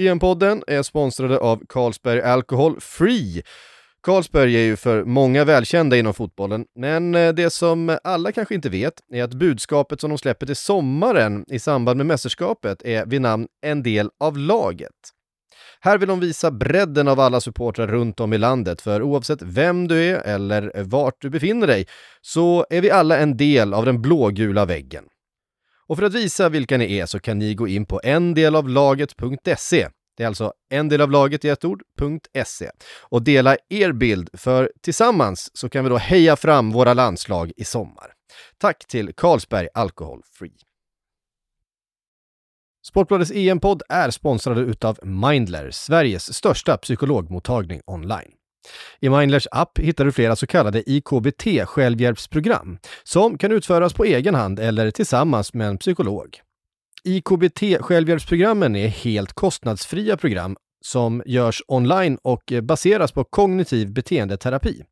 EM-podden är sponsrade av Carlsberg Alcohol Free. Carlsberg är ju för många välkända inom fotbollen, men eh, det som alla kanske inte vet är att budskapet som de släpper till sommaren i samband med mästerskapet är vid namn En del av laget. Här vill de visa bredden av alla supportrar runt om i landet, för oavsett vem du är eller vart du befinner dig så är vi alla en del av den blågula väggen. Och för att visa vilka ni är så kan ni gå in på endelavlaget.se. Det är alltså endelavlaget i ett ord.se och dela er bild för tillsammans så kan vi då heja fram våra landslag i sommar. Tack till Carlsberg Alcohol Free. Sportbladets EM-podd är sponsrade utav Mindler, Sveriges största psykologmottagning online. I Mindlers app hittar du flera så kallade IKBT självhjälpsprogram som kan utföras på egen hand eller tillsammans med en psykolog. IKBT självhjälpsprogrammen är helt kostnadsfria program som görs online och baseras på kognitiv beteendeterapi.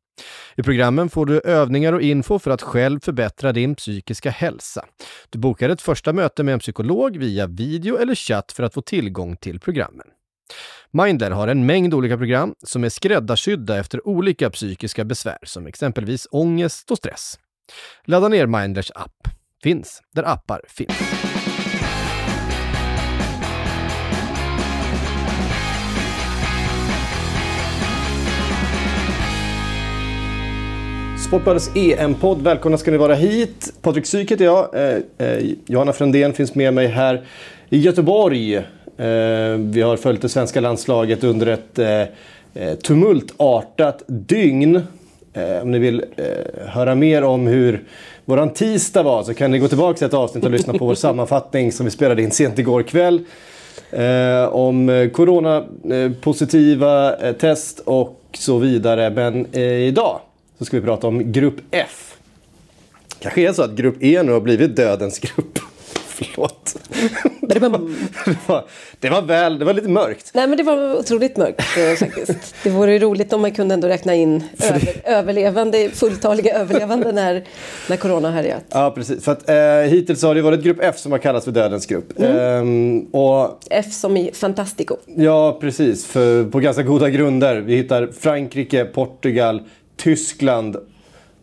I programmen får du övningar och info för att själv förbättra din psykiska hälsa. Du bokar ett första möte med en psykolog via video eller chatt för att få tillgång till programmen. Mindler har en mängd olika program som är skräddarsydda efter olika psykiska besvär som exempelvis ångest och stress. Ladda ner Mindlers app. Finns där appar finns. Sportbladets EM-podd. Välkomna ska ni vara hit. Patrik Syk heter jag. Eh, eh, Johanna Frändén finns med mig här i Göteborg. Eh, vi har följt det svenska landslaget under ett eh, eh tumultartat dygn. Om ni vill höra mer om hur våran tisdag var så kan ni gå tillbaka till ett avsnitt och lyssna på vår sammanfattning som vi spelade in sent igår kväll. om coronapositiva test och så vidare. Men idag så ska vi prata om Grupp F. Kanske är så att Grupp E nu har blivit dödens grupp. Förlåt. Det var... det, var, väl, det var lite mörkt. Nej men det var otroligt mörkt eh, faktiskt. Det vore roligt om man kunde ändå räkna in över, överlevande, fulltaliga överlevande när, när corona härjat. Ja precis, för att eh, hittills har det varit Grupp F som har kallats för dödens grupp. Mm. Ehm, och, F som i Fantastico. Ja precis, för, på ganska goda grunder. Vi hittar Frankrike, Portugal, Tyskland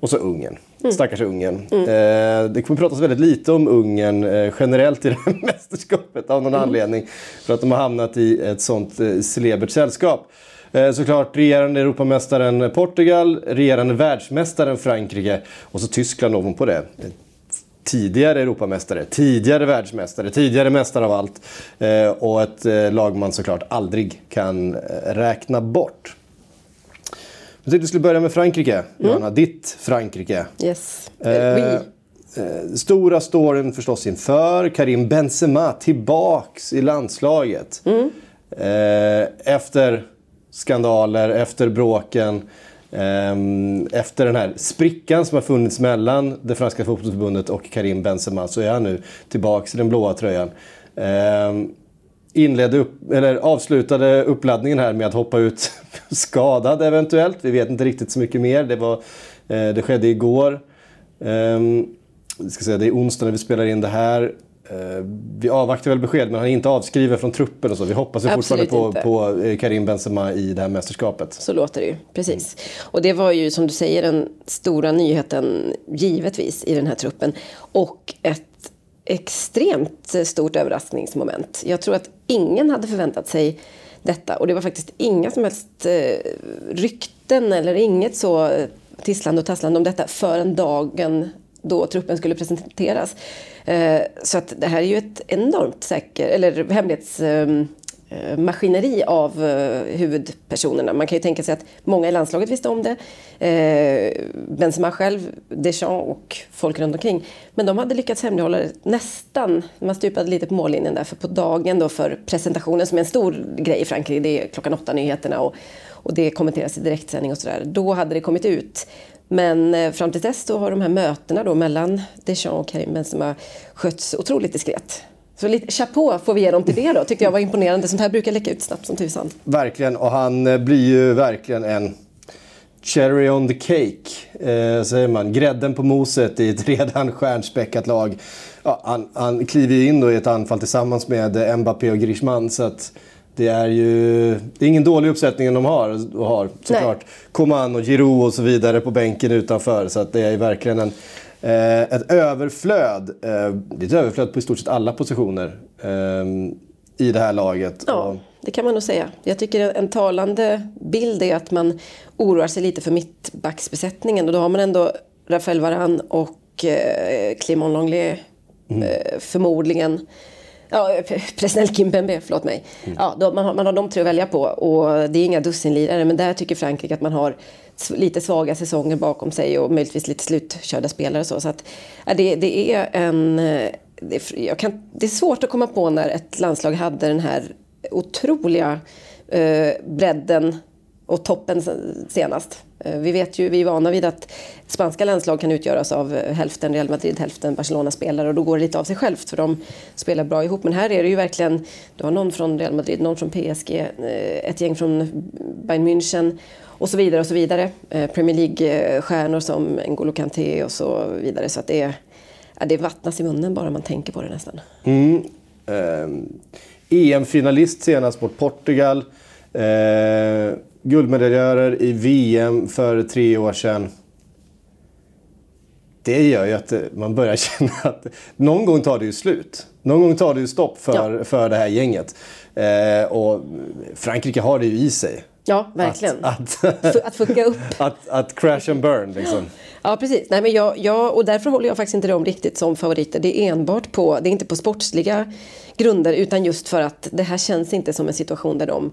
och så Ungern. Mm. Stackars Ungern. Mm. Eh, det kommer pratas väldigt lite om Ungern eh, generellt i det här mästerskapet av någon mm. anledning. För att de har hamnat i ett sånt eh, celebert sällskap. Eh, såklart regerande Europamästaren Portugal, regerande världsmästaren Frankrike och så Tyskland ovanpå det. Tidigare Europamästare, tidigare världsmästare, tidigare mästare av allt. Eh, och ett eh, lag man såklart aldrig kan eh, räkna bort. Jag tänkte vi skulle börja med Frankrike, mm. Johanna. Ditt Frankrike. Yes. Eh, oui. eh, stora storyn förstås inför. Karim Benzema tillbaks i landslaget. Mm. Eh, efter skandaler, efter bråken. Eh, efter den här sprickan som har funnits mellan det franska fotbollsförbundet och Karim Benzema så är han nu tillbaks i den blåa tröjan. Ehm, inledde upp, eller avslutade uppladdningen här med att hoppa ut skadad eventuellt. Vi vet inte riktigt så mycket mer. Det, var, eh, det skedde igår. Um, ska säga, det är onsdag när vi spelar in det här. Uh, vi avvaktar väl besked, men han är inte avskriven från truppen och så. Vi hoppas ju fortfarande på, på eh, Karim Benzema i det här mästerskapet. Så låter det ju, precis. Och det var ju som du säger den stora nyheten givetvis i den här truppen. Och ett extremt stort överraskningsmoment. Jag tror att ingen hade förväntat sig detta och det var faktiskt inga som helst eh, rykten eller inget så eh, tisslande och tasslande om detta förrän dagen då truppen skulle presenteras. Eh, så att det här är ju ett enormt säker, eller hemlighets ehm, Eh, maskineri av eh, huvudpersonerna. Man kan ju tänka sig att många i landslaget visste om det. Eh, Benzema själv, Deschamps och folk runt omkring. Men de hade lyckats hemlighålla det nästan. Man stupade lite på mållinjen där. För på dagen då för presentationen som är en stor grej i Frankrike. Det är klockan åtta nyheterna och, och det kommenteras i direktsändning och sådär. Då hade det kommit ut. Men fram till dess då har de här mötena då mellan Deschamps och Karim Benzema skötts otroligt diskret. Så lite chapeau får vi ge dem till det då. Tyckte jag var imponerande. Sånt här brukar läcka ut snabbt som tusan. Verkligen. Och han eh, blir ju verkligen en cherry on the cake. Eh, säger man. Grädden på moset i ett redan stjärnspäckat lag. Ja, han, han kliver in då i ett anfall tillsammans med Mbappé och Griezmann. Så att Det är ju det är ingen dålig uppsättning de har, och har såklart. Coman och Giroud och så vidare på bänken utanför. Så att det är verkligen en, eh, ett överflöd. Eh, det är ett överflöd på i stort sett alla positioner eh, i det här laget. Ja, det kan man nog säga. Jag tycker en talande bild är att man oroar sig lite för mittbacksbesättningen. Och då har man ändå Rafael Varan och eh, Clément Longley mm. eh, förmodligen Ja, Presnell Kimpembe, förlåt mig. Mm. Ja, då, man, har, man har de tre att välja på och det är inga dussinlirare men där tycker Frankrike att man har lite svaga säsonger bakom sig och möjligtvis lite slutkörda spelare och så. så att, ja, det, det är en... Det, kan, det är svårt att komma på när ett landslag hade den här otroliga eh, bredden och toppen senast. Eh, vi vet ju, vi är vana vid att spanska landslag kan utgöras av eh, hälften Real Madrid, hälften Barcelona-spelare och då går det lite av sig självt för de spelar bra ihop. Men här är det ju verkligen, du har någon från Real Madrid, någon från PSG, eh, ett gäng från Bayern München och så vidare och så vidare. Premier League-stjärnor som N'Golo Kanté och så vidare. Så att det, det vattnas i munnen bara man tänker på det nästan. Mm. Eh, EM-finalist senast mot Portugal. Eh, guldmedaljörer i VM för tre år sedan. Det gör ju att man börjar känna att någon gång tar det ju slut. Någon gång tar det ju stopp för, ja. för det här gänget. Eh, och Frankrike har det ju i sig. Ja, verkligen. Att, att, att fucka upp. Att, att crash and burn liksom. Ja, precis. Nej, men jag, jag, och därför håller jag faktiskt inte dem riktigt som favoriter. Det är enbart på, det är inte på sportsliga grunder utan just för att det här känns inte som en situation där de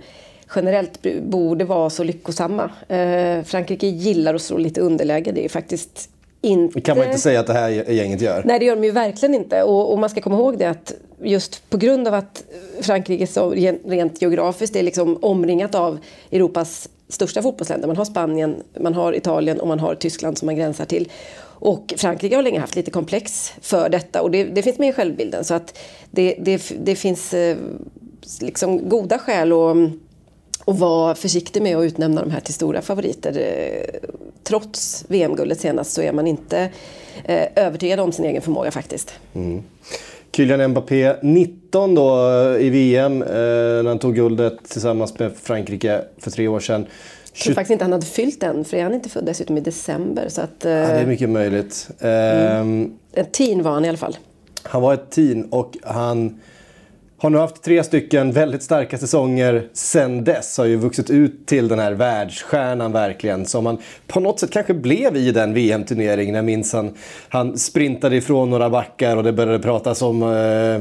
generellt borde vara så lyckosamma. Eh, Frankrike gillar att slå lite underläge. Det är faktiskt inte... Kan man inte säga att det här gänget gör. Nej, det gör de ju verkligen inte. Och, och man ska komma ihåg det att just på grund av att Frankrike så rent geografiskt är liksom omringat av Europas största fotbollsländer. Man har Spanien, man har Italien och man har Tyskland som man gränsar till. Och Frankrike har länge haft lite komplex för detta och det, det finns med i självbilden. Så att det, det, det finns eh, liksom goda skäl att och var försiktig med att utnämna de här till stora favoriter. Eh, trots VM-guldet senast så är man inte eh, övertygad om sin egen förmåga faktiskt. Mm. Kylian Mbappé, 19 då i VM eh, när han tog guldet tillsammans med Frankrike för tre år sedan. Jag tror faktiskt inte han hade fyllt än, för är han inte född dessutom i december. Så att, ja, det är mycket möjligt. Mm. Ehm, en teen var han i alla fall. Han var ett teen och han har nu haft tre stycken väldigt starka säsonger sen dess. Har ju vuxit ut till den här världsstjärnan verkligen. Som han på något sätt kanske blev i den VM-turneringen. Jag minns han, han sprintade ifrån några backar och det började pratas om eh,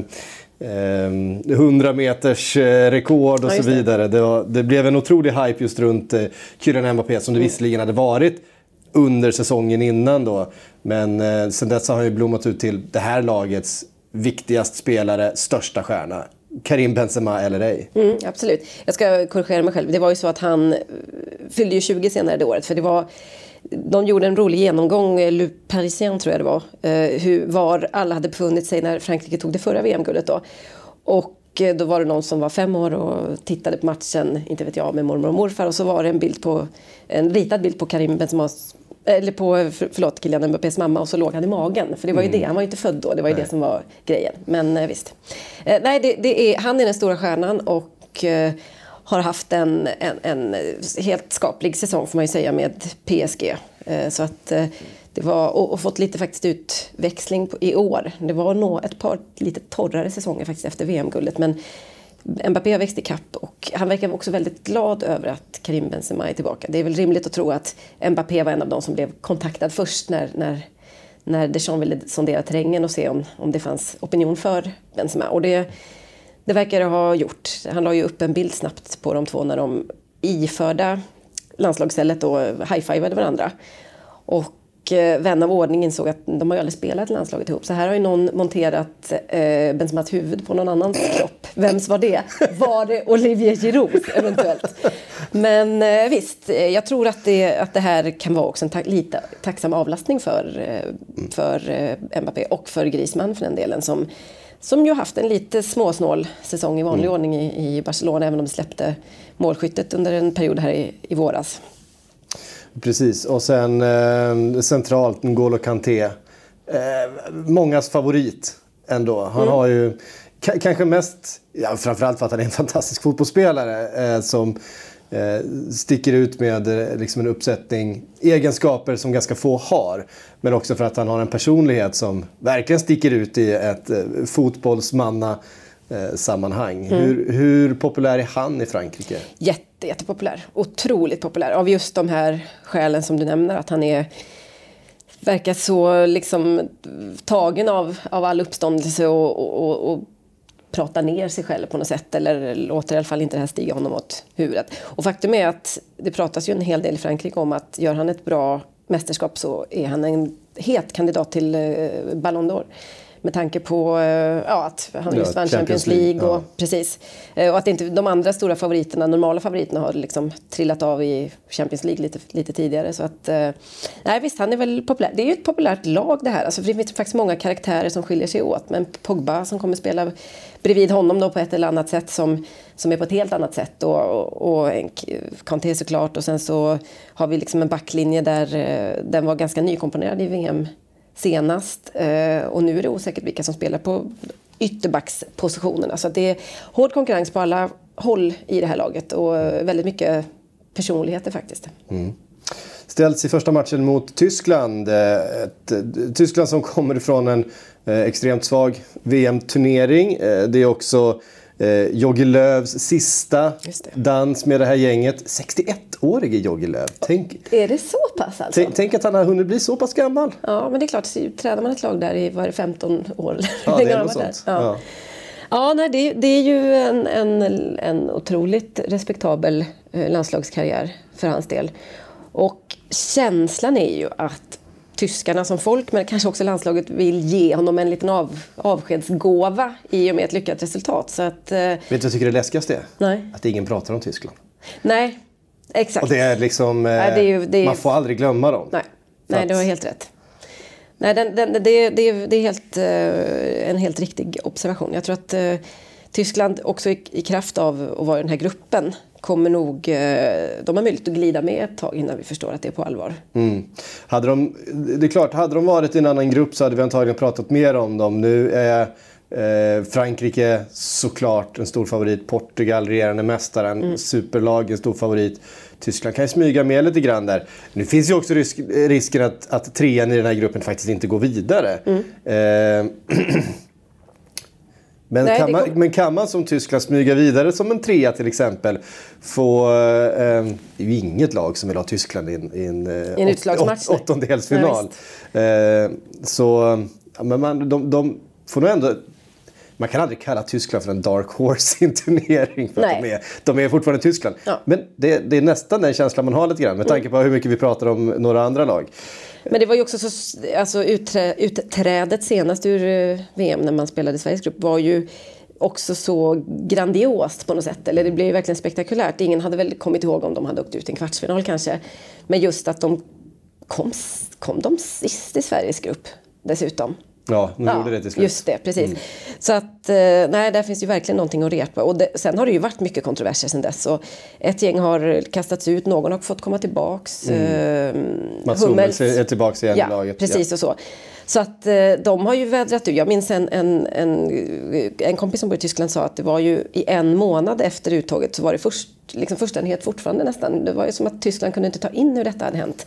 eh, 100 meters eh, rekord och ja, så vidare. Det, var, det, blev en otrolig hype just runt eh, Kylian Mbappé som det mm. visserligen hade varit under säsongen innan då. Men eh, sen dess har han ju blommat ut till det här lagets viktigast spelare, största stjärna. Karim Benzema eller ej. Mm, absolut. Jag ska korrigera mig själv. Det var ju så att han eh, fyllde ju 20 senare det året. För det var, de gjorde en rolig genomgång, eh, Le Parisien tror jag det var, eh, hur, var alla hade befunnit sig när Frankrike tog det förra VM-guldet då. Och då var det någon som var fem år och tittade på matchen, inte vet jag, med mormor och morfar. Och så var det en, bild på, en ritad bild på Karim Benzemas eller på, förlåt, Kylian Mbappés mamma och så låg han i magen. För det var ju mm. det, han var ju inte född då, det var ju nej. det som var grejen. Men eh, visst. Eh, nej, det, det, är, han är den stora stjärnan och eh, har haft en, en, en, helt skaplig säsong får man ju säga med PSG. Eh, så att det var, och, och, fått lite faktiskt utväxling på, i år. Det var nog ett par lite torrare säsonger faktiskt efter VM-guldet. Men Mbappé har växt ikapp och han verkar också väldigt glad över att Karim Benzema är tillbaka. Det är väl rimligt att tro att Mbappé var en av de som blev kontaktad först när, när, när Deschamps ville sondera terrängen och se om, om det fanns opinion för Benzema. Och det, det verkar det ha gjort. Han la ju upp en bild snabbt på de två när de iförda landslagsstället då high-fivade varandra. Och och eh, vän av ordning insåg att de har ju aldrig spelat landslaget ihop. Så här har ju någon monterat eh, Benzemas huvud på någon annans kropp. Vems var det? Var det Olivier Giroud eventuellt? Men eh, visst, eh, jag tror att det, att det här kan vara också en ta lite tacksam avlastning för, eh, för eh, Mbappé och för Griezmann för den delen. Som, som ju haft en lite småsnål säsong i vanlig mm. ordning i, i Barcelona även om de släppte målskyttet under en period här i, i våras. Precis, och sen eh, centralt N'Golo Kanté. Eh, mångas favorit ändå. Han mm. har ju kanske mest, ja, framförallt för att han är en fantastisk fotbollsspelare eh, som eh, sticker ut med eh, liksom en uppsättning egenskaper som ganska få har. Men också för att han har en personlighet som verkligen sticker ut i ett eh, fotbollsmanna sammanhang. Mm. Hur, hur, populär är han i Frankrike? Jätte, jättepopulär. Otroligt populär. Av just de här skälen som du nämner. Att han är verkar så liksom tagen av, av all uppståndelse och, och, och prata ner sig själv på något sätt eller låter i alla fall inte det här stiga honom åt huvudet. Och faktum är att det pratas ju en hel del i Frankrike om att gör han ett bra mästerskap så är han en het kandidat till eh, Ballon d'Or med tanke på eh, ja, att han just vann Champions League. och, ja. precis. Eh, och att inte de andra stora favoriterna, normala favoriterna har liksom trillat av i Champions League lite, lite tidigare. Så att, eh, nej visst, han är väl populär. Det är ju ett populärt lag det här. Alltså, det finns faktiskt många karaktärer som skiljer sig åt. Men Pogba som kommer spela bredvid honom då på ett eller annat sätt som, som är på ett helt annat sätt. Och, och, och Kanté såklart och sen så har vi liksom en backlinje där den var ganska nykomponerad i VM senast. Eh, och nu är det osäkert vilka som spelar på ytterbackspositionerna. Så det är hård konkurrens på alla håll i det här laget och väldigt mycket personligheter faktiskt. Mm. Ställs i första matchen mot Tyskland. Eh, ett, eh, Tyskland som kommer ifrån en eh, extremt svag VM-turnering. Eh, det är också Eh, Jogge Lövs sista dans med det här gänget. 61-årige Jogge Löv. Tänk, är det så pass alltså? Tänk, att han har hunnit bli så pass gammal. Ja, men det är klart. Tränar man ett lag där i var det 15 år? Ja, det är något sånt. Ja. Ja. ja. nej, det, det, är ju en, en, en otroligt respektabel eh, landslagskarriär för hans del. Och känslan är ju att tyskarna som folk, men kanske också landslaget vill ge honom en liten av, avskedsgåva i och med ett lyckat resultat. Så att, eh, Vet du vad jag tycker det läskigaste är? Nej. Att ingen pratar om Tyskland. Nej, exakt. Och det är liksom, eh, Nej, det är ju, det är... man får aldrig glömma dem. Nej, Nej att... du har helt rätt. Nej, den, den, det, det, det är helt, eh, en helt riktig observation. Jag tror att eh, Tyskland också i, i kraft av att vara i den här gruppen kommer nog, eh, de har möjlighet att glida med ett tag innan vi förstår att det är på allvar. Mm. Hade de, det är klart, hade de varit i en annan grupp så hade vi antagligen pratat mer om dem. Nu är eh, Frankrike såklart en stor favorit. Portugal, regerande mästaren, mm. superlag, en stor favorit. Tyskland kan ju smyga med lite grann där. Nu finns ju också risk, risken att, att trean i den här gruppen faktiskt inte går vidare. Mm. Eh, Men, Nej, kan man, men kan man som Tyskland smyga vidare som en trea till exempel få... Eh, det är ju inget lag som vill ha Tyskland i en, i en, I en åt, åt, åttondelsfinal. Eh, så men man, de, de får nog ändå... Man kan aldrig kalla Tyskland för en dark horse i en turnering. För de, är, de är fortfarande Tyskland. Ja. Men det, det, är nästan den känslan man har lite grann med tanke på hur mycket vi pratar om några andra lag. Men det var ju också så, alltså utträ, utträdet senast ur eh, VM när man spelade Sveriges grupp var ju också så grandiost på något sätt. Eller det blev ju verkligen spektakulärt. Ingen hade väl kommit ihåg om de hade åkt ut i en kvartsfinal kanske. Men just att de kom, kom de sist i Sveriges grupp dessutom. Ja, de ja, gjorde det till slut. Just det, precis. Mm. Så att, eh, nej, där finns ju verkligen någonting att repa. Och det, sen har det ju varit mycket kontroverser sen dess. Och ett gäng har kastats ut, någon har fått komma tillbaks. Mm. Eh, Mats Hummels är tillbaks igen ja, i laget. Precis ja. och så. Så att eh, de har ju vädrat ut. Jag minns en, en, en, en kompis som bor i Tyskland sa att det var ju i en månad efter uttåget så var det först, liksom förständighet fortfarande nästan. Det var ju som att Tyskland kunde inte ta in hur detta hade hänt.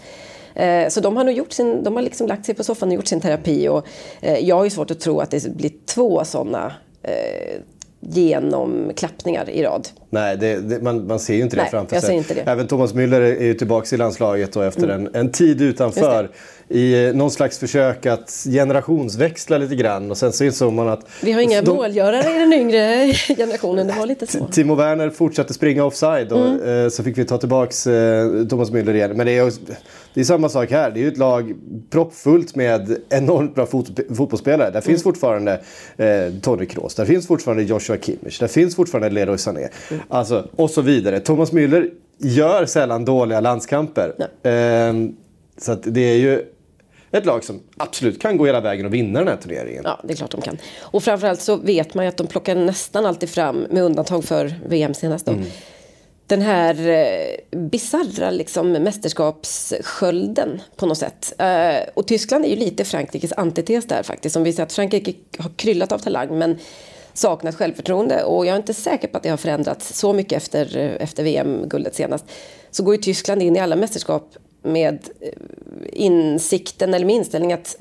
Eh, så de har nog gjort sin, de har liksom lagt sig på soffan och gjort sin terapi. Och, eh, jag har ju svårt att tro att det blir två sådana eh, genomklappningar i rad. Nej, det, det, man, man, ser ju inte det Nej, framför sig. Inte det. Även Thomas Müller är ju tillbaka i landslaget efter mm. en, en tid utanför i någon slags försök att generationsväxla lite grann och sen så insåg man att... Vi har inga de, målgörare i den yngre generationen, det var lite så. Timo Werner fortsatte springa offside och mm. eh, så fick vi ta tillbaks eh, Thomas Müller igen. Men det är, det är samma sak här, det är ju ett lag proppfullt med enormt bra fot, fotbollsspelare. Där mm. finns fortfarande eh, Tony Kroos, där finns fortfarande Joshua Kimmich, där finns fortfarande Leroy Sané. Mm. Alltså, och så vidare. Thomas Müller gör sällan dåliga landskamper. Eh, så det är ju ett lag som absolut kan gå hela vägen och vinna den här turneringen. Ja, det är klart de kan. Och framförallt så vet man ju att de plockar nästan alltid fram, med undantag för VM senast då, mm. den här eh, bisarra liksom, mästerskapsskölden på något sätt. Eh, och Tyskland är ju lite Frankrikes antites där faktiskt. Som vi ser att Frankrike har kryllat av talang men saknat självförtroende och jag är inte säker på att det har förändrats så mycket efter, efter VM-guldet senast. Så går ju Tyskland in i alla mästerskap med eh, insikten eller med inställningen att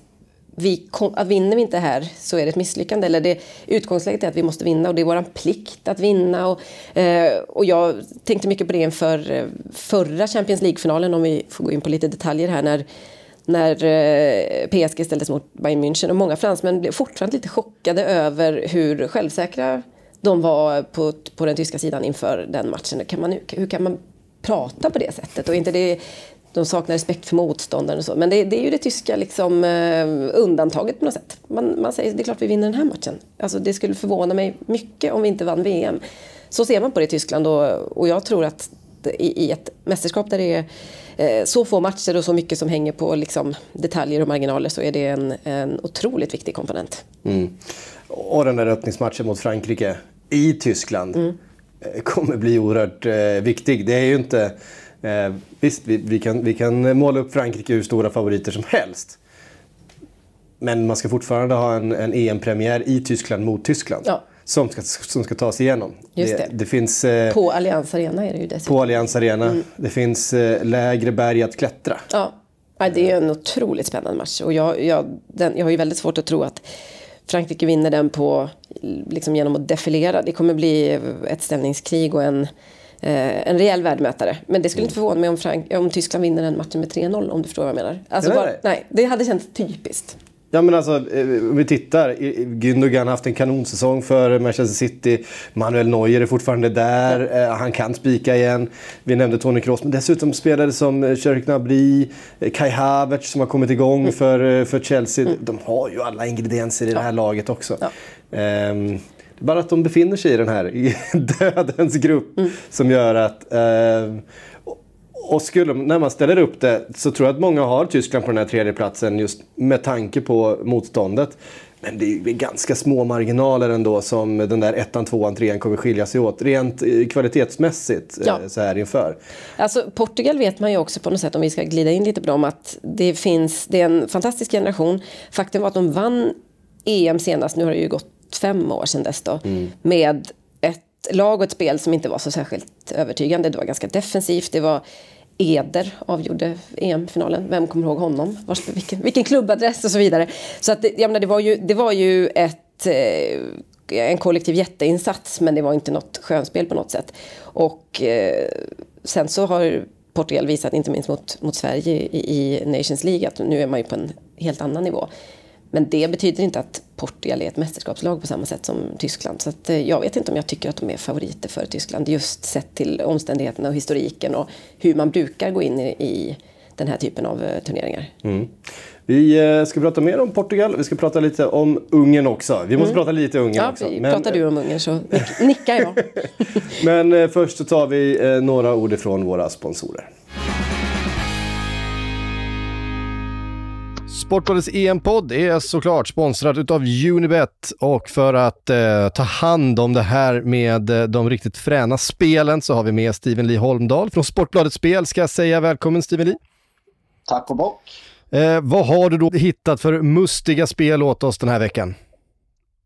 vi kom, att vinner vi inte här så är det ett misslyckande. Eller det, utgångsläget är att vi måste vinna och det är vår plikt att vinna. Och, eh, och jag tänkte mycket på det inför eh, förra Champions League-finalen, om vi får gå in på lite detaljer här, när, när eh, PSG ställdes mot Bayern München. Och många fransmän blev fortfarande lite chockade över hur självsäkra de var på, på den tyska sidan inför den matchen. Kan man, hur kan man prata på det sättet? Och inte det, de saknar respekt för motståndaren och så. Men det, det är ju det tyska liksom, eh, undantaget på något sätt. Man, man säger det är klart vi vinner den här matchen. Alltså, det skulle förvåna mig mycket om vi inte vann VM. Så ser man på det i Tyskland och, och jag tror att i, i ett mästerskap där det är eh, så få matcher och så mycket som hänger på liksom, detaljer och marginaler så är det en, en otroligt viktig komponent. Mm. Och den där öppningsmatchen mot Frankrike i Tyskland mm. Eh, kommer bli oerhört eh, viktig. Det är ju inte Eh, visst, vi, vi, kan, vi kan måla upp Frankrike hur stora favoriter som helst. Men man ska fortfarande ha en, en EM-premiär i Tyskland mot Tyskland. Ja. Som, ska, som ska tas igenom. Just det. det, det finns, eh, på Allians Arena är det ju dessutom. På Allians Arena. Mm. Det finns eh, lägre berg att klättra. Ja. ja, det är en otroligt spännande match. Och jag, jag, den, jag har ju väldigt svårt att tro att Frankrike vinner den på, liksom genom att defilera. Det kommer bli ett ställningskrig och en eh, en rejäl värdemätare. Men det skulle inte förvåna mig om, Frank om Tyskland vinner den matchen med 3-0 om du förstår vad jag menar. Alltså bara, nej, det hade känts typiskt. Ja men alltså, eh, om vi tittar. Gündogan har haft en kanonsäsong för Manchester City. Manuel Neuer är fortfarande där. Ja. Eh, han kan spika igen. Vi nämnde Toni Kroos. Men dessutom spelare som Cherry eh, Kai Havertz som har kommit igång mm. för, för Chelsea. Mm. De har ju alla ingredienser i ja. det här laget också. Ja. Um, det är bara att de befinner sig i den här dödens grupp mm. som gör att... Eh, och skulle, när man ställer upp det så tror jag att många har Tyskland på den här tredje platsen just med tanke på motståndet. Men det är ganska små marginaler ändå som den där ettan, tvåan, trean kommer skilja sig åt. Rent eh, kvalitetsmässigt eh, ja. så här inför. Alltså Portugal vet man ju också på något sätt, om vi ska glida in lite på dem, att det finns, det är en fantastisk generation. Faktum var att de vann EM senast, nu har det ju gått fem år sedan dess då, mm. med ett lag och ett spel som inte var så särskilt övertygande. Det var ganska defensivt. Det var Eder avgjorde EM-finalen. Vem kommer ihåg honom? Vars, vilken, vilken klubbadress och så vidare. Så att, jag menar, det, var ju, det var ju ett, eh, en kollektiv jätteinsats men det var inte något skönspel på något sätt. Och eh, sen så har Portugal visat, inte minst mot, mot Sverige i, i Nations League, att nu är man ju på en helt annan nivå. Men det betyder inte att Portugal är ett mästerskapslag på samma sätt som Tyskland. Så eh, jag vet inte om jag tycker att de är favoriter för Tyskland. Just sett till omständigheterna och historiken och hur man brukar gå in i, den här typen av uh, turneringar. Mm. Vi uh, ska prata mer om Portugal. Vi ska prata lite om Ungern också. Vi måste mm. prata lite Ungern ja, också. Men... Pratar du om Ungern så nickar jag. Men först så tar vi några ord ifrån våra sponsorer. Sportbladets EM-podd är såklart sponsrad utav Unibet och för att eh, ta hand om det här med eh, de riktigt fräna spelen så har vi med Steven Lee Holmdahl från Sportbladet Spel ska jag säga. Välkommen Steven Lee! Tack och bock! Eh, vad har du då hittat för mustiga spel åt oss den här veckan?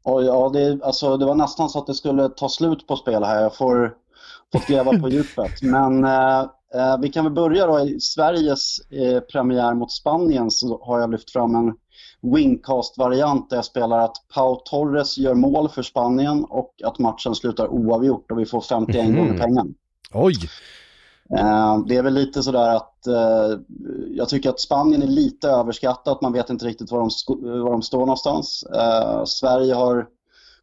Oj, ja, det, alltså, det var nästan så att det skulle ta slut på spel här. Jag får, får gräva på djupet. Men Eh, vi kan väl börja då i Sveriges eh, premiär mot Spanien så har jag lyft fram en wingcast-variant där jag spelar att Pau Torres gör mål för Spanien och att matchen slutar oavgjort och vi får 51 mm. gånger pengen. Oj! Eh, det är väl lite sådär att eh, jag tycker att Spanien är lite överskattat. Man vet inte riktigt var de, var de står någonstans. Eh, Sverige har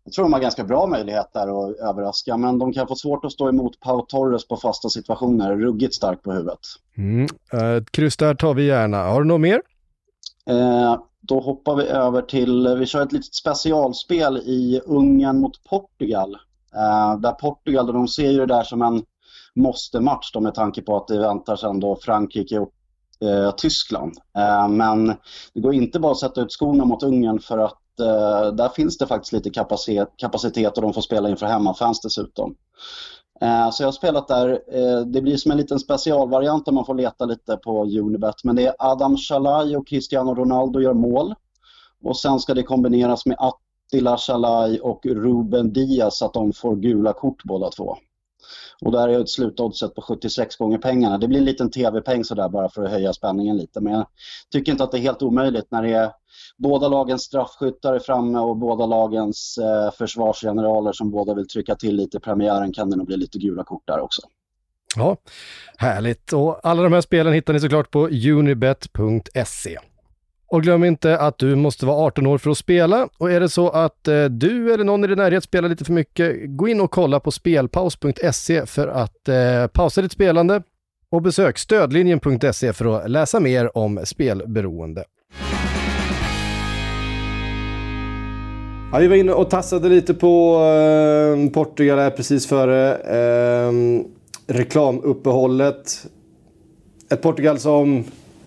jag tror de har ganska bra möjligheter att överraska, men de kan få svårt att stå emot Pau Torres på fasta situationer. Ruggigt stark på huvudet. Mm. Uh, kryss där tar vi gärna. Har du något mer? Uh, då hoppar vi över till, vi kör ett litet specialspel i Ungern mot Portugal. Uh, där Portugal, de ser ju det där som en måste-match med tanke på att det väntar sen då Frankrike och eh, Tyskland. Eh, men det går inte bara att sätta ut skorna mot Ungern för att eh, där finns det faktiskt lite kapacitet, kapacitet och de får spela inför hemmafans dessutom. Eh, så jag har spelat där. Eh, det blir som en liten specialvariant där man får leta lite på Unibet. Men det är Adam Shalai och Cristiano Ronaldo gör mål. Och sen ska det kombineras med Attila Shalai och Ruben Diaz så att de får gula kort båda två. Och där är ett slutoddset på 76 gånger pengarna. Det blir en liten tv-peng sådär bara för att höja spänningen lite. Men jag tycker inte att det är helt omöjligt när det är båda lagens straffskyttar är framme och båda lagens eh, försvarsgeneraler som båda vill trycka till lite i premiären kan det nog bli lite gula kort där också. Ja, härligt. Och alla de här spelen hittar ni såklart på unibet.se. Och glöm inte att du måste vara 18 år för att spela. Och är det så att eh, du eller någon i din närhet spelar lite för mycket, gå in och kolla på spelpaus.se för att eh, pausa ditt spelande. Och besök stödlinjen.se för att läsa mer om spelberoende. Ja, vi var inne och tassade lite på eh, Portugal här precis före eh, reklamuppehållet. Ett Portugal som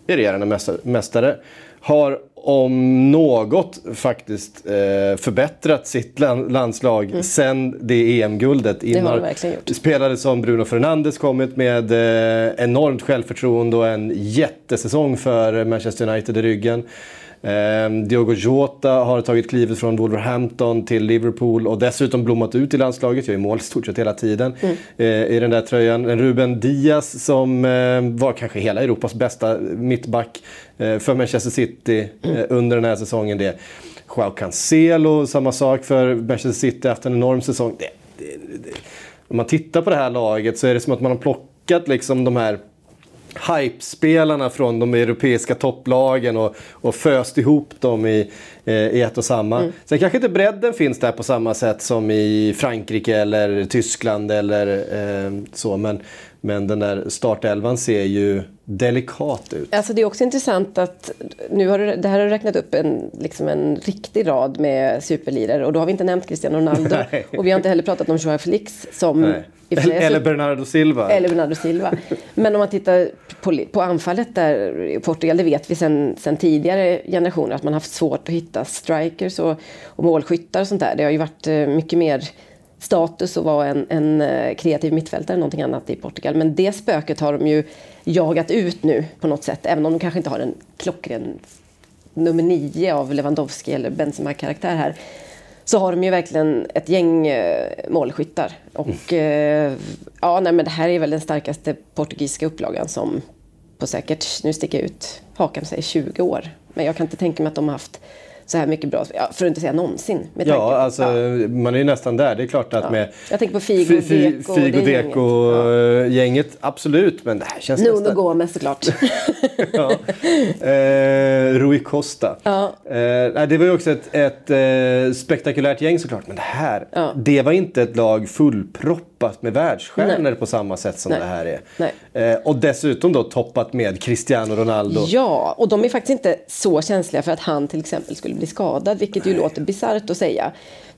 är regerande mästare har om något faktiskt eh, förbättrat sitt landslag mm. sen det EM-guldet. Det har de verkligen gjort. Spelare som Bruno Fernandes kommit med eh, enormt självförtroende och en jättesäsong för Manchester United i ryggen. Eh, Diogo Jota har tagit klivet från Wolverhampton till Liverpool och dessutom blommat ut i landslaget. Gör ju mål stort sett hela tiden mm. eh, i den där tröjan. Ruben Diaz som eh, var kanske hela Europas bästa mittback eh, för Manchester City mm. under den här säsongen. Det. Joao Cancelo, samma sak för Manchester City, haft en enorm säsong. Det, det, om man tittar på det här laget så är det som att man har plockat liksom de här hype-spelarna från de europeiska topplagen och, och föst ihop dem i, eh, i ett och samma. Mm. Sen kanske inte bredden finns där på samma sätt som i Frankrike eller Tyskland eller eh, så. Men, men den där startelvan ser ju delikat ut. Alltså det är också intressant att nu har du, det här har du räknat upp en, liksom en riktig rad med superlirare och då har vi inte nämnt Cristiano Ronaldo Nej. och vi har inte heller pratat om Joao Felix som Nej. Eller Bernardo Silva. Eller Bernardo Silva. Men om man tittar på, på anfallet där i Portugal, det vet vi sedan sen tidigare generationer att man haft svårt att hitta strikers och, och målskyttar och sånt där. Det har ju varit eh, mycket mer status att vara en, en eh, kreativ mittfältare än någonting annat i Portugal. Men det spöket har de ju jagat ut nu på något sätt. Även om de kanske inte har en klockren nummer nio av Lewandowski eller Benzema-karaktär här. Så har de ju verkligen ett gäng eh, målskyttar. Och mm. ja, nej, men det här är väl den starkaste portugisiska upplagan som på säkert, nu sticker jag ut hakan, säger 20 år. Men jag kan inte tänka mig att de har haft så här mycket bra, ja, för att inte säga någonsin. ja, alltså, ja. man är ju nästan där. Det är klart att ja. med Jag tänker på Figo, Deco, Figo Deco-gänget. Ja. Absolut, men det här känns Nuno nästan... Gomez såklart. ja. eh, Rui Costa. Ja. Eh, det var ju också ett, ett eh, spektakulärt gäng såklart. Men det här, det var inte ett lag fullproppat med världsstjärnor Nej. på samma sätt som Nej. det här är. Eh, och dessutom då toppat med Cristiano Ronaldo. Ja, och de är faktiskt inte så känsliga för att han till exempel skulle bli skadad, vilket ju låter bisarrt att säga.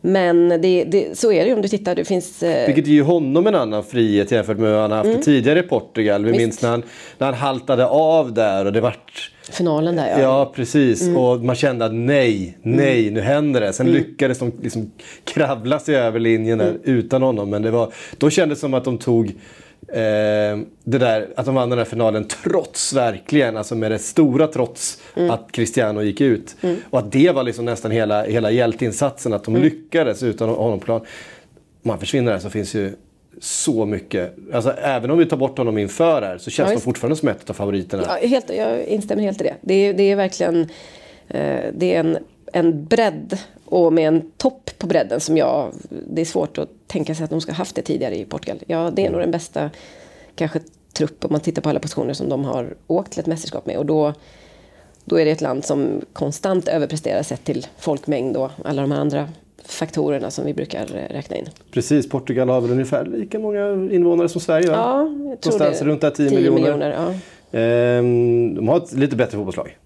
Men det, det, så är det ju om du tittar. Det finns, eh... Vilket ger ju honom en annan frihet jämfört med vad han haft mm. tidigare i Portugal. Vi minns när han, när han haltade av där och det vart... Finalen där ja. Ja precis mm. och man kände att nej, nej mm. nu händer det. Sen mm. lyckades de liksom kravla sig över linjen där, mm. utan honom. Men det var, då kändes det som att de tog Eh, det där, att de vann den här finalen trots verkligen, alltså med det stora trots mm. att Cristiano gick ut. Mm. Och att det var liksom nästan hela, hela hjälteinsatsen, att de mm. lyckades utan honom plan. Om han försvinner där så finns ju så mycket. Alltså, även om vi tar bort honom inför här så känns ja, de fortfarande som ett av favoriterna. Ja, helt, jag instämmer helt i det. Det är, det är verkligen eh, det är en, en bredd och med en topp på bredden som jag... Det är svårt att tänka sig att de ska haft det tidigare i Portugal. Ja, det är nog den bästa kanske trupp om man tittar på alla positioner som de har åkt till ett mästerskap med. Och då, då är det ett land som konstant överpresterar sett till folkmängd och alla de här andra faktorerna som vi brukar räkna in. Precis, Portugal har väl ungefär lika många invånare som Sverige? Va? Ja, jag tror Någonstans det. runt 10, 10 miljoner. miljoner ja. ehm, de har ett lite bättre fotbollslag.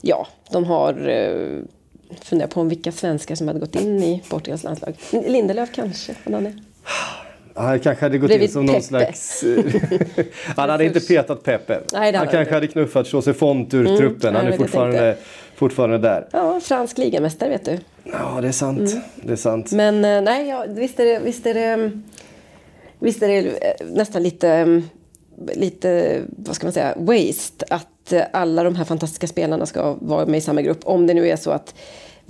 Ja, de har eh, funderar på om vilka svenskar som hade gått in i Portugals landslag. Lindelöf kanske, han kanske hade gått Bredvid in som någon Pepe. slags... han hade inte petat Pepe. Nej, han kanske hade knuffat José Font ur mm, truppen. Han är fortfarande, fortfarande där. Ja, fransk ligamästare vet du. Ja, det är sant. Mm. Det är sant. Men eh, nej, ja, visst är det... Visst är det Visst är det eh, nästan lite, lite, vad ska man säga, waste att alla de här fantastiska spelarna ska vara med i samma grupp. Om det nu är så att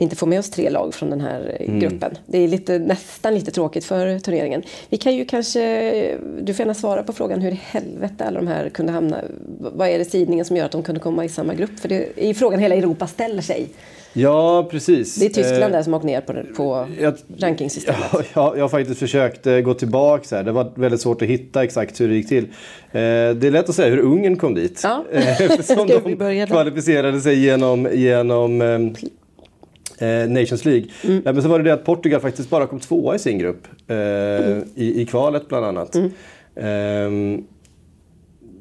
vi inte får med oss tre lag från den här mm. gruppen. Det är lite, nästan lite tråkigt för turneringen. Vi kan ju kanske, du får gärna svara på frågan hur i helvete alla de här kunde hamna. Vad är det sidningen som gör att de kunde komma i samma grupp? För det är frågan hela Europa ställer sig. Ja, precis. Det är Tyskland eh, där som åkt ner på, på jag, rankingsystemet. Ja, jag, jag har faktiskt försökt eh, gå tillbaka. Här. Det var väldigt svårt att hitta exakt hur det gick till. Eh, det är lätt att säga hur Ungern kom dit. Ja. Eh, eftersom de kvalificerade sig genom, genom eh, Nations League. Mm. men så var det det att Portugal faktiskt bara kom tvåa i sin grupp. Eh, mm. i, I kvalet bland annat. Mm. Ehm,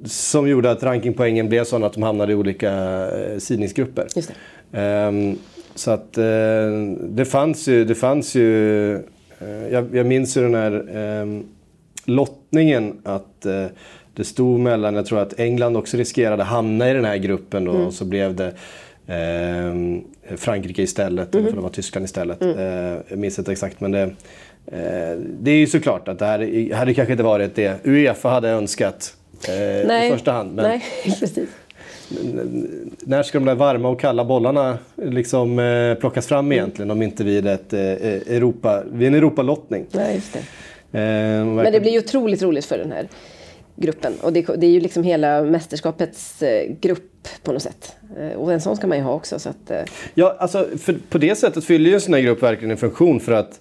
som gjorde att rankingpoängen blev sådana att de hamnade i olika eh, sidningsgrupper. Um, så att uh, det fanns ju, det fanns ju uh, jag, jag minns ju den här um, lottningen att uh, det stod mellan, jag tror att England också riskerade hamna i den här gruppen då, mm. och så blev det ehm, Frankrike istället, mm. eller det var Tyskland istället. Mm. jag minns inte exakt men det, det är ju såklart att det här hade kanske inte varit det Uefa hade önskat Nej. i första hand. Men, Nej, precis när ska de där varma och kalla bollarna liksom, eh, plockas fram mm. egentligen om inte vid, ett, eh, Europa, vid en Europalottning? Nej, just det. Eh, Men det blir ju otroligt roligt för den här gruppen. Och det, det, är ju liksom hela mästerskapets eh, grupp på något sätt. Eh, och en sån ska man ju ha också. Så att, eh. Ja, alltså på det sättet fyller ju en sån här grupp verkligen en funktion för att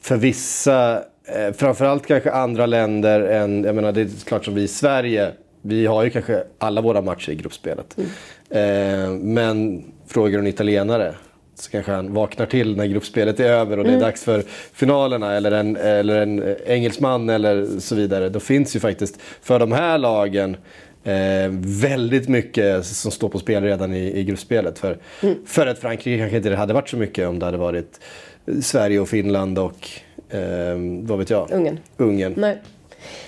för vissa, eh, framförallt kanske andra länder än, jag menar det är klart som vi i Sverige vi har ju kanske alla våra matcher i gruppspelet. Mm. Eh, men frågar en italienare så kanske han vaknar till när gruppspelet är över och det är mm. dags för finalerna eller en, eller en engelsman eller så vidare. Då finns ju faktiskt för de här lagen eh, väldigt mycket som står på spel redan i, i gruppspelet. För, mm. för ett Frankrike kanske inte hade varit så mycket om det hade varit Sverige och Finland och eh, vad vet jag? Ungern. Ungern. Nej.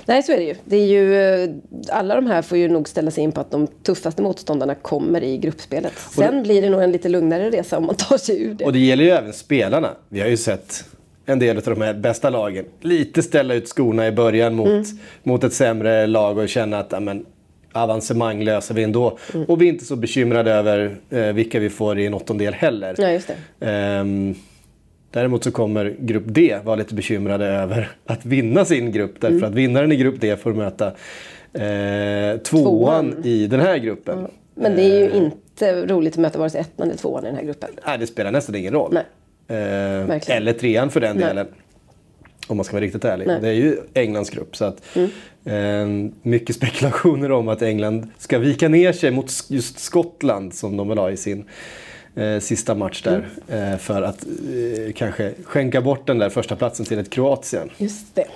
Nej, så är det ju. Det är ju. Eh, alla de här får ju nog ställa sig in på att de tuffaste motståndarna kommer i gruppspelet. Sen det, blir det nog en lite lugnare resa om man tar sig ur det. Och det gäller ju även spelarna. Vi har ju sett en del av de här bästa lagen lite ställa ut skorna i början mot, mm. mot ett sämre lag och känna att amen, avancemang löser vi ändå. Mm. Och vi är inte så bekymrade över eh, vilka vi får i en åttondel heller. Ja, just det. Um, Däremot så kommer grupp D vara lite bekymrade över att vinna sin grupp. Därför mm. att vinnaren i grupp D får möta eh, tvåan, tvåan, i den här gruppen. Mm. Men det är ju eh. inte roligt att möta vare sig ettan eller tvåan i den här gruppen. Nej, det spelar nästan ingen roll. Eh, eller trean för den Nej. delen. Om man ska vara riktigt ärlig. Nej. Det är ju Englands grupp. Så att, mm. eh, mycket spekulationer om att England ska vika ner sig mot just Skottland som de vill ha i sin eh, sista match där. Mm. Eh, för att eh, kanske skänka bort den där första platsen till ett Kroatien. Just det.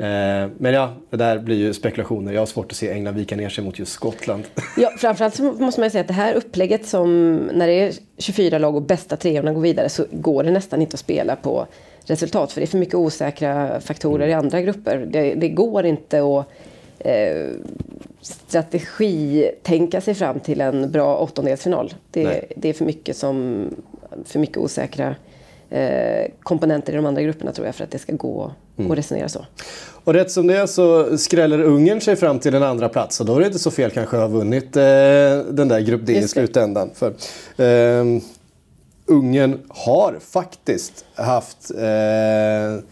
Eh, men ja, det där blir ju spekulationer. Jag har svårt att se England vika ner sig mot just Skottland. Ja, framförallt så måste man ju säga att det här upplägget som när det är 24 lag och bästa treorna går vidare så går det nästan inte att spela på resultat. För det är för mycket osäkra faktorer i andra grupper. Det, det går inte att eh, strategi tänka sig fram till en bra åttondelsfinal. Det, det är för mycket, som, för mycket osäkra eh, komponenter i de andra grupperna tror jag för att det ska gå mm. att resonera så. Och rätt som det är så skräller Ungern sig fram till en andra plats och då är det inte så fel kanske att ha vunnit eh, den där grupp D i slutändan. För, eh, Ungern har faktiskt haft eh,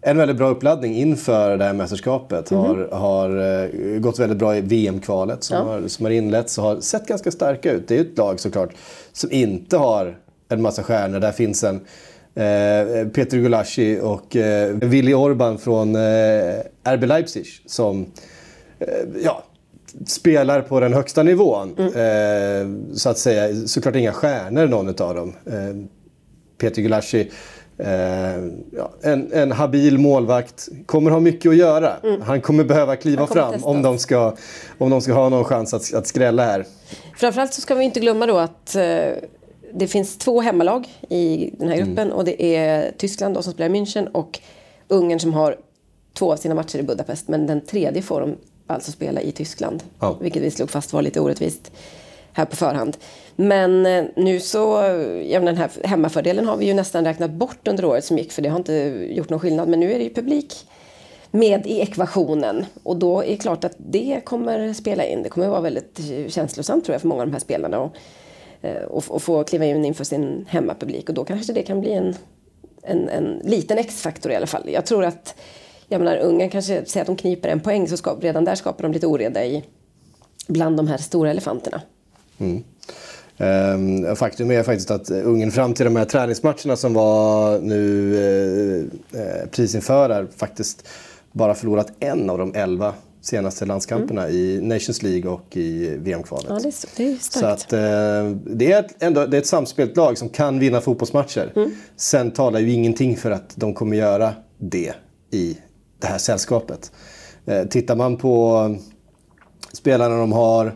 en väldigt bra uppladdning inför det här mästerskapet. Mm. Har, har uh, gått väldigt bra i VM-kvalet som, ja. har, som har inletts och har sett ganska starka ut. Det är ett lag såklart som inte har en massa stjärnor. Där finns en uh, Peter Gulaschi och uh, Willy Orban från RB Leipzig som ja, spelar på den högsta nivån. Mm. så att säga. Såklart inga stjärnor någon av dem. Peter Gulaschi Eh, ja, en, en habil målvakt kommer ha mycket att göra. Mm. Han kommer behöva kliva kommer fram om de, ska, om de ska ha någon chans att, att skrälla här. Framförallt så ska vi inte glömma då att eh, det finns två hemmalag i den här gruppen mm. och det är Tyskland då, som spelar i München och Ungern som har två av sina matcher i Budapest men den tredje får de alltså spela i Tyskland. Ja. Vilket vi slog fast var lite orättvist här på förhand. Men eh, nu så, ja, den här hemmafördelen har vi ju nästan räknat bort under året som gick för det har inte gjort någon skillnad. Men nu är det ju publik med i ekvationen och då är det klart att det kommer spela in. Det kommer vara väldigt känslosamt tror jag för många av de här spelarna. Och, eh, och, och få kliva in inför sin hemmapublik. Och då kanske det kan bli en, en, en liten X-faktor i alla fall. Jag tror att, jag menar Ungern kanske säger att de kniper en poäng så skap, redan där skapar de lite oreda i, bland de här stora elefanterna. Mm. Um, faktum är faktiskt att Ungern fram till de här träningsmatcherna som var nu eh, eh prisinför faktiskt bara förlorat en av de elva senaste landskamperna mm. i Nations League och i VM-kvalet. Ja, det, är, det är. Så att, eh, det, är ett, ändå, det är ett samspelt lag som kan vinna fotbollsmatcher. Mm. Sen talar ju ingenting för att de kommer göra det i det här sällskapet. Eh, tittar man på spelarna de har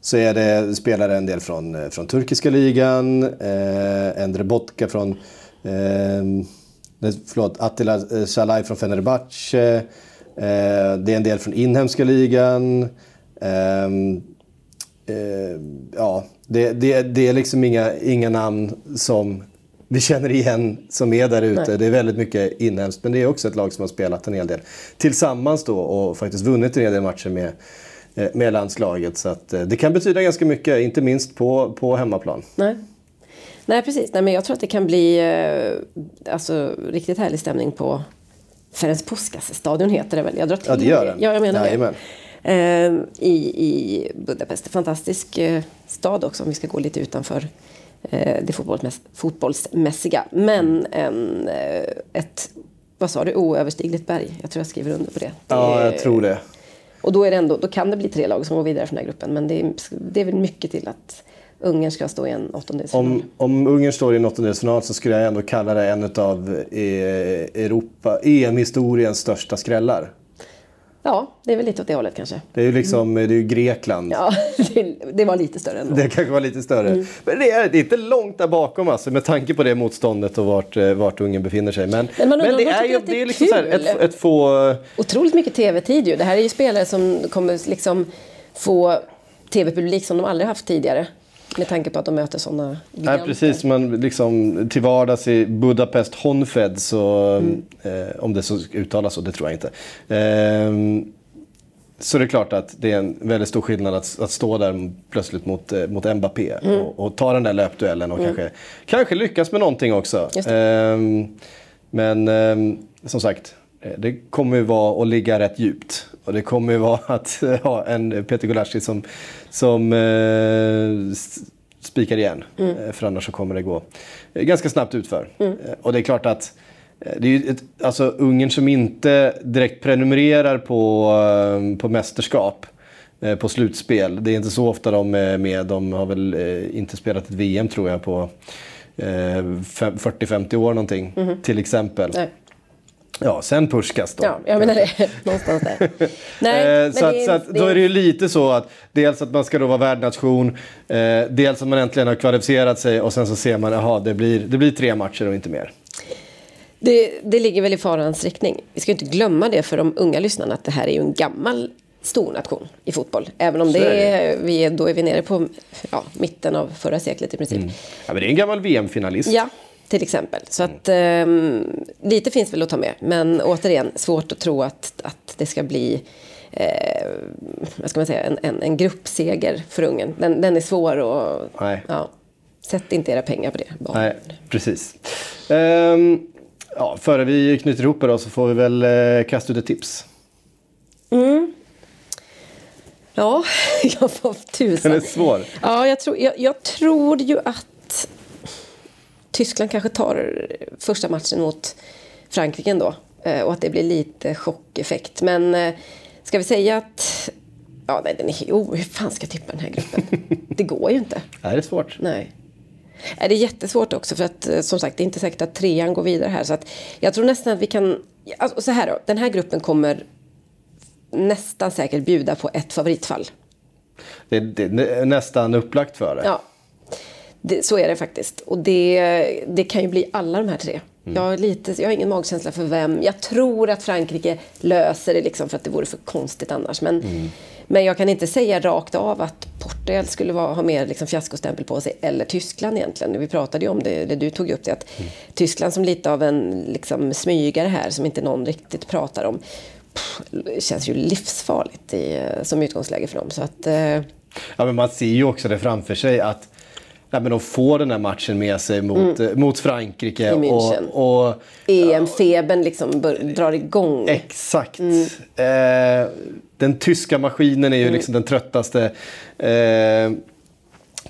så är det spelare en del från, eh, från turkiska ligan, eh, Endre Botka från eh, eh, förlåt, Attila Salai från Fenerbahce. Eh, det är en del från inhemska ligan. Eh, eh, ja, det, det, det, är liksom inga, inga namn som vi känner igen som är där ute. Det är väldigt mycket inhemskt, men det är också ett lag som har spelat en hel del tillsammans då och faktiskt vunnit en hel del matcher med, eh, med landslaget. Så att, det kan betyda ganska mycket, inte minst på, på hemmaplan. Nej. Nej, precis. Nej, men jag tror att det kan bli alltså, riktigt härlig stämning på Ferenc Puskas-stadion heter det väl? Jag drar till ja, det gör den. Ja, jag menar ja, det. Eh, i, I Budapest. Fantastisk eh, stad också om vi ska gå lite utanför eh, det fotbollsmäss fotbollsmässiga. Men en, eh, ett, vad sa du, oöverstigligt berg. Jag tror jag skriver under på det. det ja, jag tror det. Och då, är det ändå, då kan det bli tre lag som går vidare från den här gruppen. Men det är, det är väl mycket till att Ungern ska stå i en åttondelsfinal. Om, om Ungern står i en åttondelsfinal så skulle jag ändå kalla det en av Europa, EM-historiens största skrällar. Ja, det är väl lite åt det hållet kanske. Det är ju liksom, det är ju Grekland. Ja, det, var lite större ändå. Det kanske var lite större. Mm. Men det är, det är inte långt där bakom alltså, med tanke på det motståndet och vart, eh, vart Ungern befinner sig. Men, men, men det är ju det är liksom så här, ett, ett få... Otroligt mycket tv-tid ju. Det här är ju spelare som kommer liksom få tv-publik som de aldrig haft tidigare. Med tanke på att de möter sådana giganter. Ja, precis. Men liksom, till vardags i Budapest Honfed, så, mm. eh, om det så uttalas så, det tror jag inte. Eh, så det är klart att det är en väldigt stor skillnad att, att stå där plötsligt mot, eh, mot Mbappé mm. och, och, ta den där löpduellen och mm. kanske, kanske lyckas med någonting också. Eh, men ehm, som sagt, eh, det kommer ju vara att ligga rätt djupt. Och det kommer ju vara att ha en Peter Gulaski som, som eh, spikar igen. Mm. Eh, för annars så kommer det gå ganska snabbt utför. Mm. Eh, och det är klart att eh, det är ju ett, alltså Ungern som inte direkt prenumererar på, på mästerskap på slutspel. Det är inte så ofta de är med. De har väl inte spelat ett VM tror jag på 40-50 år någonting. Mm. Till exempel. Nej. Ja, sen Puskas då. Ja, jag menar det. Någonstans där. Nej, eh, så, att, så att, då är det ju lite så att dels att man ska då vara värdnation, eh, dels att man äntligen har kvalificerat sig och sen så ser man att det blir, det blir tre matcher och inte mer. Det, det ligger väl i farans riktning. Vi ska inte glömma det för de unga lyssnarna att det här är ju en gammal stor nation i fotboll. Även om det är, vi är, då är vi nere på ja, mitten av förra seklet i princip. Mm. Ja, men det är en gammal VM-finalist. Ja, till exempel. Så att eh, lite finns väl att ta med. Men återigen, svårt att tro att, att det ska bli eh, vad ska man säga, en, en, en gruppseger för Ungern. Den, den är svår och ja, sätt inte era pengar på det. Bara. Nej, precis. Um, ja, före vi knyter ihop det så får vi väl eh, kasta ut ett tips. Mm. Ja, jag får tusan. Den är svår. Ja, jag tror, jag, jag tror ju att Tyskland kanske tar första matchen mot Frankrike ändå. Eh, och att det blir lite chockeffekt. Men eh, ska vi säga att... Ja, nej, den är, oh, hur fan ska jag tippa den här gruppen? Det går ju inte. Nej, det är svårt. Nej. Det är jättesvårt också för att eh, som sagt det är inte säkert att trean går vidare här. Så att jag tror nästan att vi kan... Alltså, så här då, den här gruppen kommer nästan säkert bjuda på ett favoritfall. Det, det är nästan upplagt för det. Ja, det, så är det faktiskt. Och det, det kan ju bli alla de här tre. Mm. Jag, har lite, jag har ingen magkänsla för vem. Jag tror att Frankrike löser det liksom för att det vore för konstigt annars. Men, mm. men jag kan inte säga rakt av att Portugal skulle vara, ha mer liksom fiaskostämpel på sig. Eller Tyskland egentligen. Vi pratade ju om det, det du tog upp det. Att mm. Tyskland som lite av en liksom, smygare här som inte någon riktigt pratar om. Pff, känns ju livsfarligt i, som utgångsläge för dem. Så att, eh... Ja men man ser ju också det framför sig att ja, men de får den här matchen med sig mot, mm. mot Frankrike. I München. Och, och, EM-febern liksom drar igång. Exakt. Mm. Eh, den tyska maskinen är ju mm. liksom den tröttaste eh,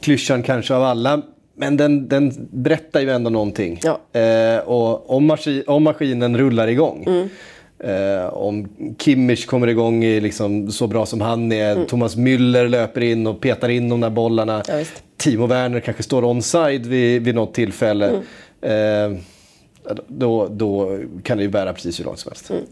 klyschan kanske av alla. Men den, den berättar ju ändå någonting. Ja. Eh, och om, maskin, om maskinen rullar igång. Mm. Eh, om Kimmich kommer igång i liksom så bra som han är. Mm. Thomas Müller löper in och petar in de där bollarna. Ja, Timo Werner kanske står onside vid, vid något tillfälle. Mm. Eh, då, då kan det ju bära precis hur långt som helst. Mm.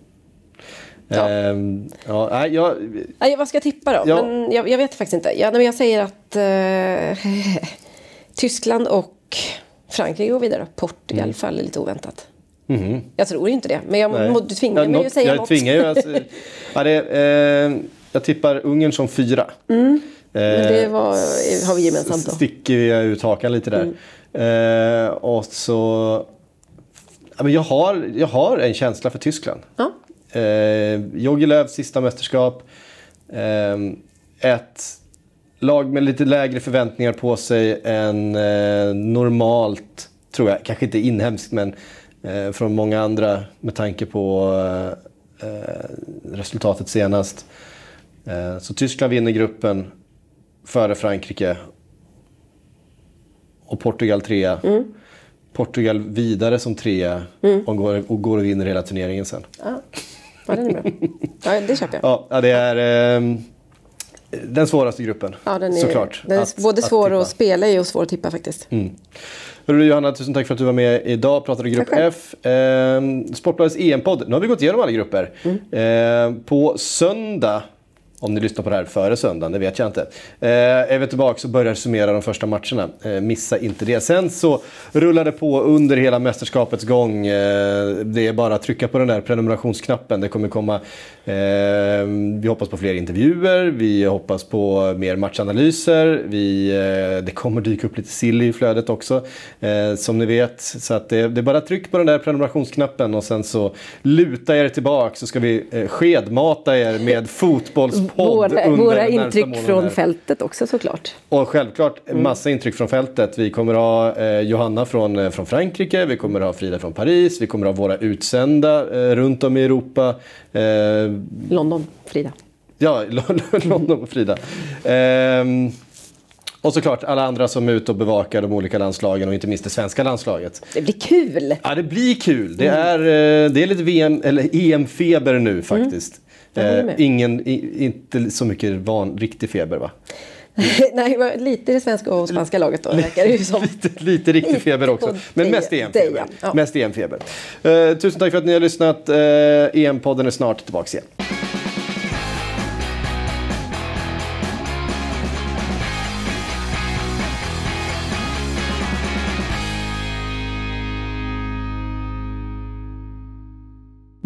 Ja. Ehm, ja, jag, Nej, vad ska jag tippa då? Ja. Men jag, jag, vet faktiskt inte. Ja, men jag säger att eh, Tyskland och Frankrike går vidare. Portugal mm. faller lite oväntat. Mm. Jag tror inte det, men jag, du tvingar mig att säga jag något. Tvingar ju, alltså, ja, det, eh, jag tippar Ungern som fyra. Mm. Eh, det var, har vi gemensamt då. Sticker vi ut hakan lite där. Mm. Eh, och så... Ja, men jag, har, jag har en känsla för Tyskland. Ja. Eh, Jogi Löws sista mästerskap. Eh, ett lag med lite lägre förväntningar på sig än eh, normalt, tror jag. Kanske inte inhemskt, men eh, från många andra med tanke på resultatet senast. Så Tyskland vinner gruppen före Frankrike. Och Portugal trea. Mm. Portugal vidare som trea mm. och, går, och går och vinner hela turneringen sen. Ja, ja den är bra. Ja, det köper jag. Ja, det är eh, den svåraste gruppen. Ja, den är, såklart. Den är att, både svår att, att spela i och svår att tippa faktiskt. Mm. Hörru Johanna, tusen tack för att du var med idag. Pratade grupp F. Eh, Sportbladets EM-podd. Nu har vi gått igenom alla grupper. Mm. Eh, på söndag om ni lyssnar på det här före söndagen, det vet jag inte. Eh, är vi tillbaka och börjar summera de första matcherna. Eh, missa inte det. Sen så rullar det på under hela mästerskapets gång. Eh, det är bara att trycka på den där prenumerationsknappen. Det kommer komma... Eh, vi hoppas på fler intervjuer, vi hoppas på mer matchanalyser. Vi, eh, det kommer dyka upp lite sill i flödet också, eh, som ni vet. Så att det, det, är bara att på den där prenumerationsknappen och sen så luta er tillbaka så ska vi eh, skedmata er med fotbolls våra, våra intryck från fältet också såklart. Och självklart mm. massa intryck från fältet. Vi kommer ha eh, Johanna från, eh, från Frankrike, vi kommer ha Frida från Paris, vi kommer ha våra utsända eh, runt om i Europa. Eh, London, Frida. Ja, London och Frida. Ehm, och såklart alla andra som är ute och bevakar de olika landslagen och inte minst det svenska landslaget. Det blir kul! Ja, det blir kul. Det är, mm. det är lite VM, eller EM-feber nu faktiskt. Eh, ingen, i, inte så mycket van, riktig feber va? Nej, lite i det svenska och spanska laget då som. lite, lite riktig lite feber också. Men mest EM-feber. Ja. Mest EM-feber. Eh, tusen tack för att ni har lyssnat. Eh, EM-podden är snart tillbaka igen.